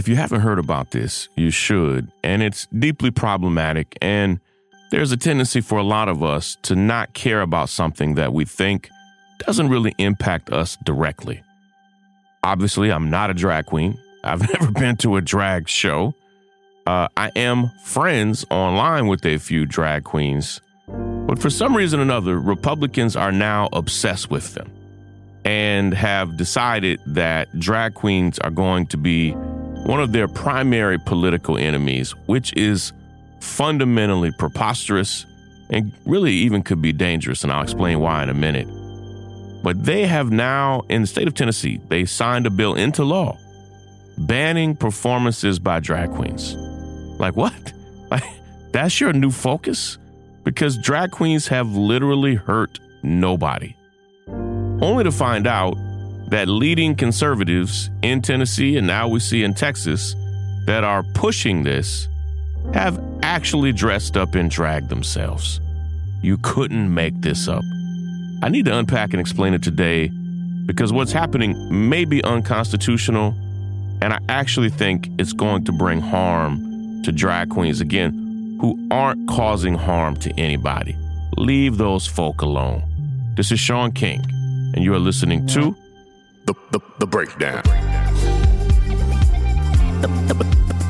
If you haven't heard about this, you should. And it's deeply problematic. And there's a tendency for a lot of us to not care about something that we think doesn't really impact us directly. Obviously, I'm not a drag queen. I've never been to a drag show. Uh, I am friends online with a few drag queens, but for some reason or another, Republicans are now obsessed with them and have decided that drag queens are going to be one of their primary political enemies, which is fundamentally preposterous and really even could be dangerous. And I'll explain why in a minute. But they have now, in the state of Tennessee, they signed a bill into law banning performances by drag queens. Like, what? Like, that's your new focus? Because drag queens have literally hurt nobody. Only to find out that leading conservatives in Tennessee and now we see in Texas that are pushing this have actually dressed up in drag themselves. You couldn't make this up. I need to unpack and explain it today because what's happening may be unconstitutional, and I actually think it's going to bring harm to drag queens again who aren't causing harm to anybody. Leave those folk alone. This is Shaun King, and you are listening to The, the, the Breakdown. The, the,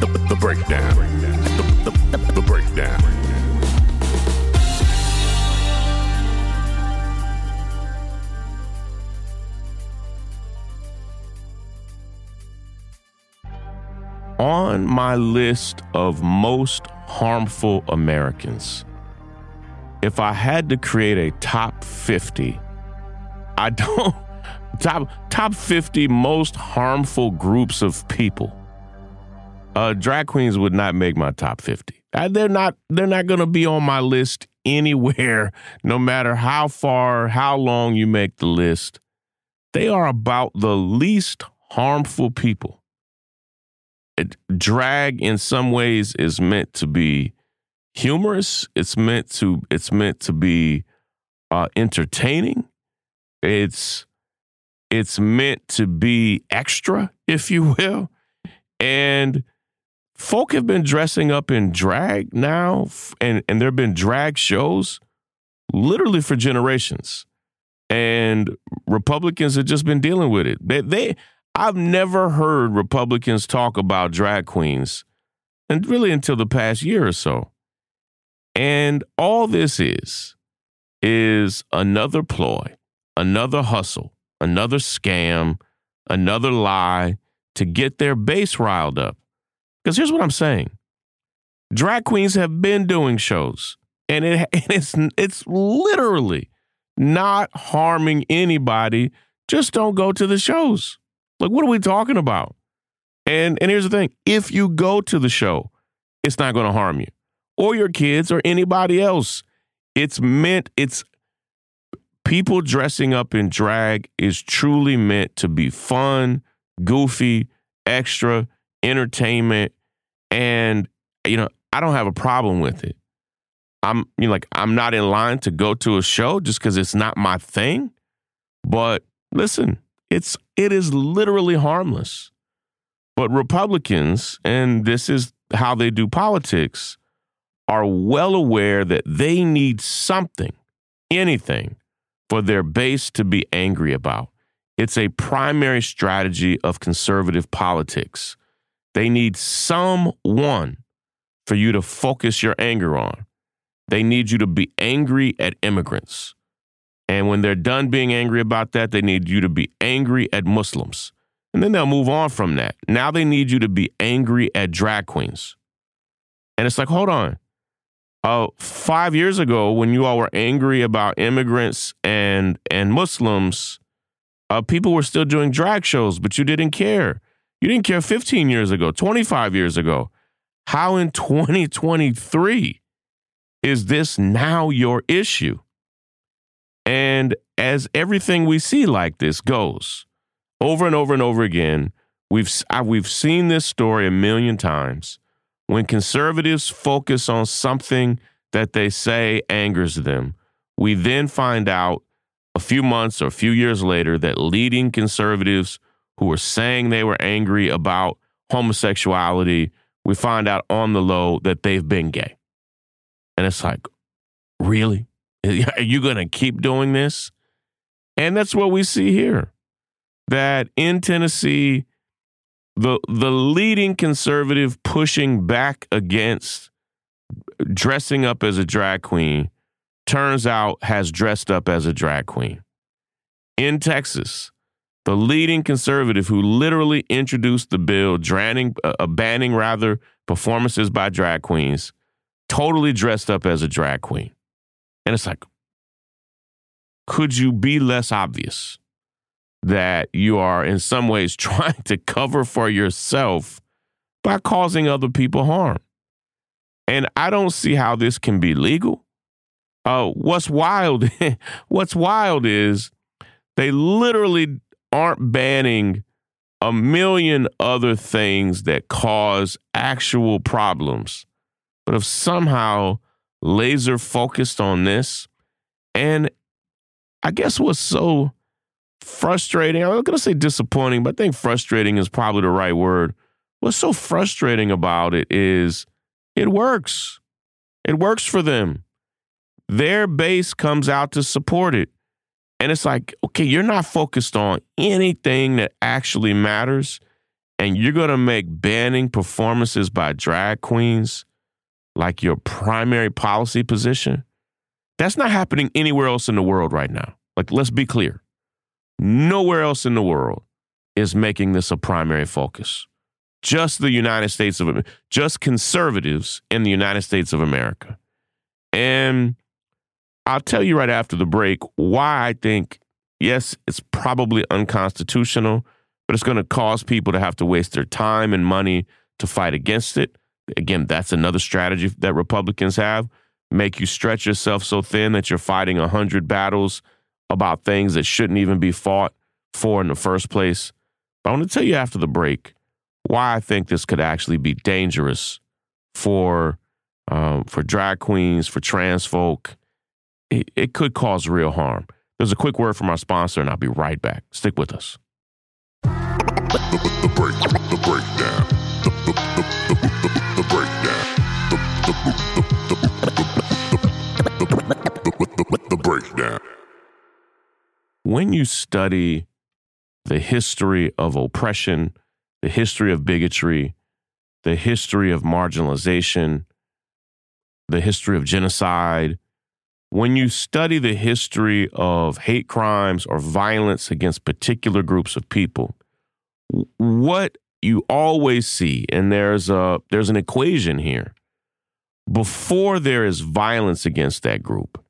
the, the Breakdown. The, the, the, the Breakdown. on my list of most harmful Americans. If I had to create a top 50, I don't top top 50 most harmful groups of people. Uh, drag queens would not make my top 50. Uh, they're not they're not going to be on my list anywhere no matter how far, how long you make the list. They are about the least harmful people it, drag in some ways is meant to be humorous. It's meant to it's meant to be uh, entertaining. It's it's meant to be extra, if you will. And folk have been dressing up in drag now, and and there've been drag shows literally for generations. And Republicans have just been dealing with it. They they I've never heard Republicans talk about drag queens, and really until the past year or so. And all this is, is another ploy, another hustle, another scam, another lie to get their base riled up. Because here's what I'm saying drag queens have been doing shows, and, it, and it's, it's literally not harming anybody. Just don't go to the shows. Like, what are we talking about? And and here's the thing: if you go to the show, it's not going to harm you or your kids or anybody else. It's meant. It's people dressing up in drag is truly meant to be fun, goofy, extra entertainment, and you know I don't have a problem with it. I'm you know, like I'm not in line to go to a show just because it's not my thing. But listen, it's it is literally harmless. But Republicans, and this is how they do politics, are well aware that they need something, anything, for their base to be angry about. It's a primary strategy of conservative politics. They need someone for you to focus your anger on. They need you to be angry at immigrants. And when they're done being angry about that, they need you to be angry at Muslims. And then they'll move on from that. Now they need you to be angry at drag queens. And it's like, hold on. Uh, five years ago, when you all were angry about immigrants and and Muslims, uh, people were still doing drag shows, but you didn't care. You didn't care 15 years ago, 25 years ago. How in 2023 is this now your issue? And as everything we see like this goes, over and over and over again, we've we've seen this story a million times. When conservatives focus on something that they say angers them, we then find out a few months or a few years later that leading conservatives who were saying they were angry about homosexuality. We find out on the low that they've been gay. And it's like, really? Are you going to keep doing this? And that's what we see here. That in Tennessee, the the leading conservative pushing back against dressing up as a drag queen turns out has dressed up as a drag queen. In Texas, the leading conservative who literally introduced the bill, drowning, uh, banning rather performances by drag queens, totally dressed up as a drag queen. And it's like, could you be less obvious that you are in some ways trying to cover for yourself by causing other people harm? And I don't see how this can be legal. Uh, what's wild? what's wild is they literally aren't banning a million other things that cause actual problems, but have somehow laser focused on this. And I guess what's so frustrating, I'm going to say disappointing, but I think frustrating is probably the right word. What's so frustrating about it is it works. It works for them. Their base comes out to support it. And it's like, okay, you're not focused on anything that actually matters. And you're going to make banning performances by drag queens like your primary policy position. That's not happening anywhere else in the world right now. Like, let's be clear. Nowhere else in the world is making this a primary focus. Just the United States of America, just conservatives in the United States of America. And I'll tell you right after the break why I think, yes, it's probably unconstitutional, but it's going to cause people to have to waste their time and money to fight against it. Again, that's another strategy that Republicans have. Make you stretch yourself so thin that you're fighting 100 battles about things that shouldn't even be fought for in the first place. But I want to tell you after the break why I think this could actually be dangerous for um, for drag queens, for trans folk, it, it could cause real harm. There's a quick word from our sponsor, and I'll be right back. Stick with us. The, break, the breakdown. The, breakdown. The, breakdown. When you study the history of oppression, the history of bigotry, the history of marginalization, the history of genocide, when you study the history of hate crimes or violence against particular groups of people, what you always see, and there's a there's an equation here. Before there is violence against that group,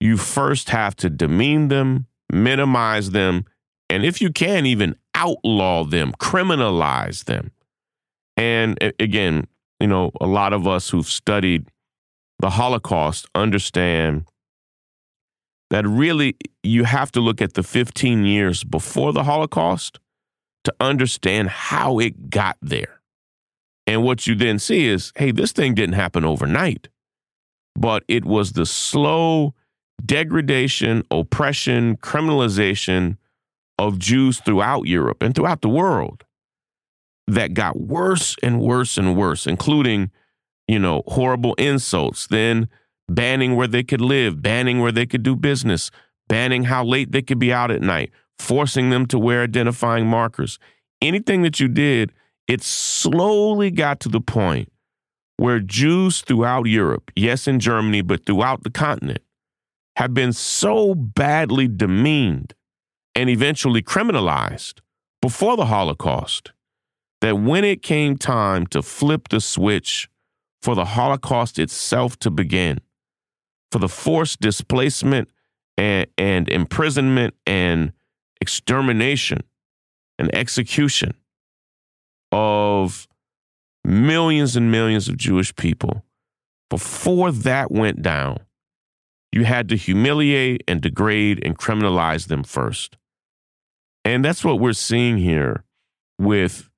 you first have to demean them, minimize them, and if you can, even outlaw them, criminalize them. And again, you know, a lot of us who've studied the Holocaust understand that really you have to look at the 15 years before the Holocaust to understand how it got there. And what you then see is hey, this thing didn't happen overnight, but it was the slow degradation, oppression, criminalization of Jews throughout Europe and throughout the world that got worse and worse and worse, including you know, horrible insults, then banning where they could live, banning where they could do business, banning how late they could be out at night, forcing them to wear identifying markers. Anything that you did, it slowly got to the point where Jews throughout Europe, yes, in Germany, but throughout the continent, have been so badly demeaned and eventually criminalized before the Holocaust that when it came time to flip the switch for the Holocaust itself to begin, for the forced displacement and, and imprisonment and extermination and execution of millions and millions of Jewish people. Before that went down, you had to humiliate and degrade and criminalize them first. And that's what we're seeing here with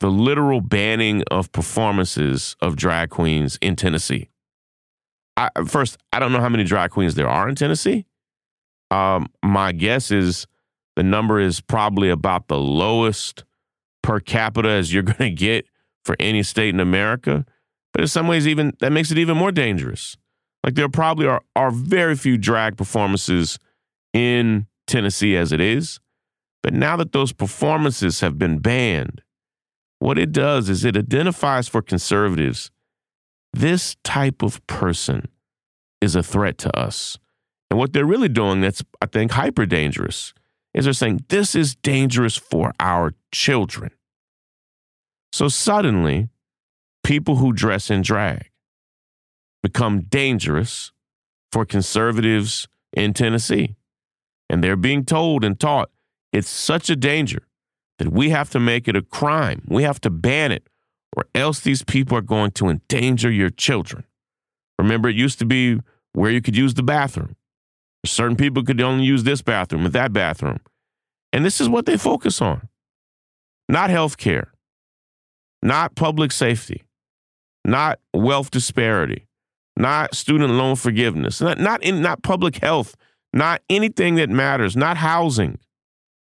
the literal banning of performances of drag queens in Tennessee. I, first, I don't know how many drag queens there are in Tennessee. Um, my guess is the number is probably about the lowest per capita as you're going to get for any state in America. But in some ways, even that makes it even more dangerous. Like there probably are, are very few drag performances in Tennessee as it is. But now that those performances have been banned, what it does is it identifies for conservatives this type of person is a threat to us. And what they're really doing that's, I think, hyper dangerous is they're saying this is dangerous for our children. So suddenly, people who dress in drag become dangerous for conservatives in Tennessee. And they're being told and taught it's such a danger that we have to make it a crime. We have to ban it, or else these people are going to endanger your children. Remember, it used to be where you could use the bathroom. Certain people could only use this bathroom or that bathroom. And this is what they focus on not health care, not public safety, not wealth disparity, not student loan forgiveness, not, not, in, not public health, not anything that matters, not housing,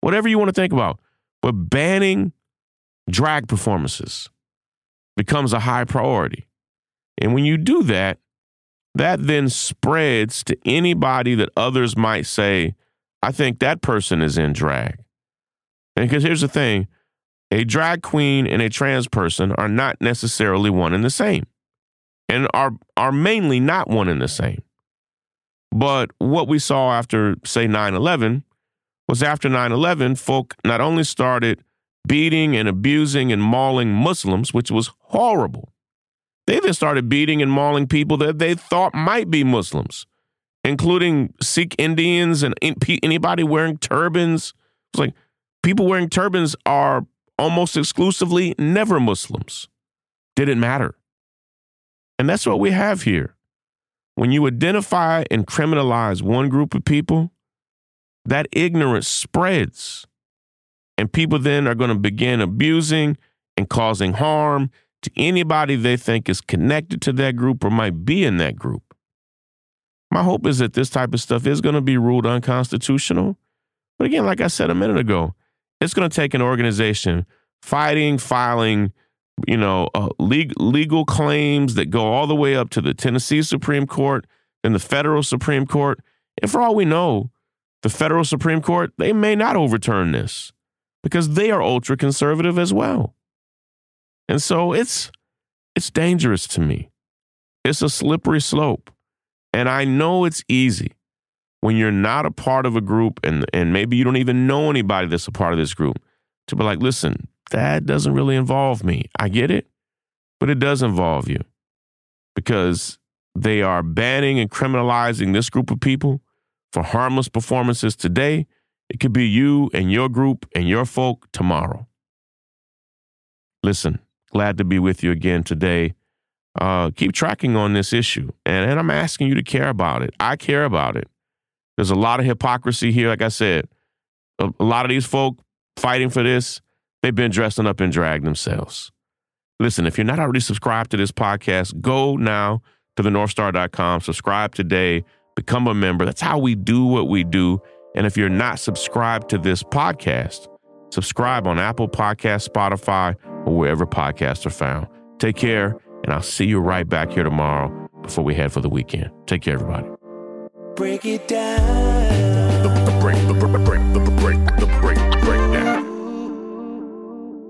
whatever you want to think about. But banning drag performances becomes a high priority. And when you do that, that then spreads to anybody that others might say, I think that person is in drag. And because here's the thing a drag queen and a trans person are not necessarily one and the same, and are, are mainly not one and the same. But what we saw after, say, 9 11 was after 9 11, folk not only started beating and abusing and mauling Muslims, which was horrible, they then started beating and mauling people that they thought might be Muslims, including Sikh Indians and anybody wearing turbans. It's like people wearing turbans are almost exclusively never Muslims. Didn't matter. And that's what we have here. When you identify and criminalize one group of people, that ignorance spreads. And people then are going to begin abusing and causing harm to anybody they think is connected to that group or might be in that group. My hope is that this type of stuff is going to be ruled unconstitutional. But again, like I said a minute ago, it's going to take an organization fighting, filing, you know, uh, legal, legal claims that go all the way up to the Tennessee Supreme Court and the federal Supreme Court. And for all we know, the federal Supreme Court, they may not overturn this because they are ultra conservative as well. And so it's it's dangerous to me. It's a slippery slope. And I know it's easy when you're not a part of a group and and maybe you don't even know anybody that's a part of this group to be like, listen, that doesn't really involve me. I get it, but it does involve you because they are banning and criminalizing this group of people for harmless performances today. It could be you and your group and your folk tomorrow. Listen, Glad to be with you again today. Uh, keep tracking on this issue. And, and I'm asking you to care about it. I care about it. There's a lot of hypocrisy here. Like I said, a, a lot of these folk fighting for this, they've been dressing up in drag themselves. Listen, if you're not already subscribed to this podcast, go now to thenorthstar.com, subscribe today, become a member. That's how we do what we do. And if you're not subscribed to this podcast, subscribe on Apple Podcast, Spotify, or wherever podcasts are found. Take care, and I'll see you right back here tomorrow before we head for the weekend. Take care, everybody. Break it down. Break, break, break, the break, the breakdown.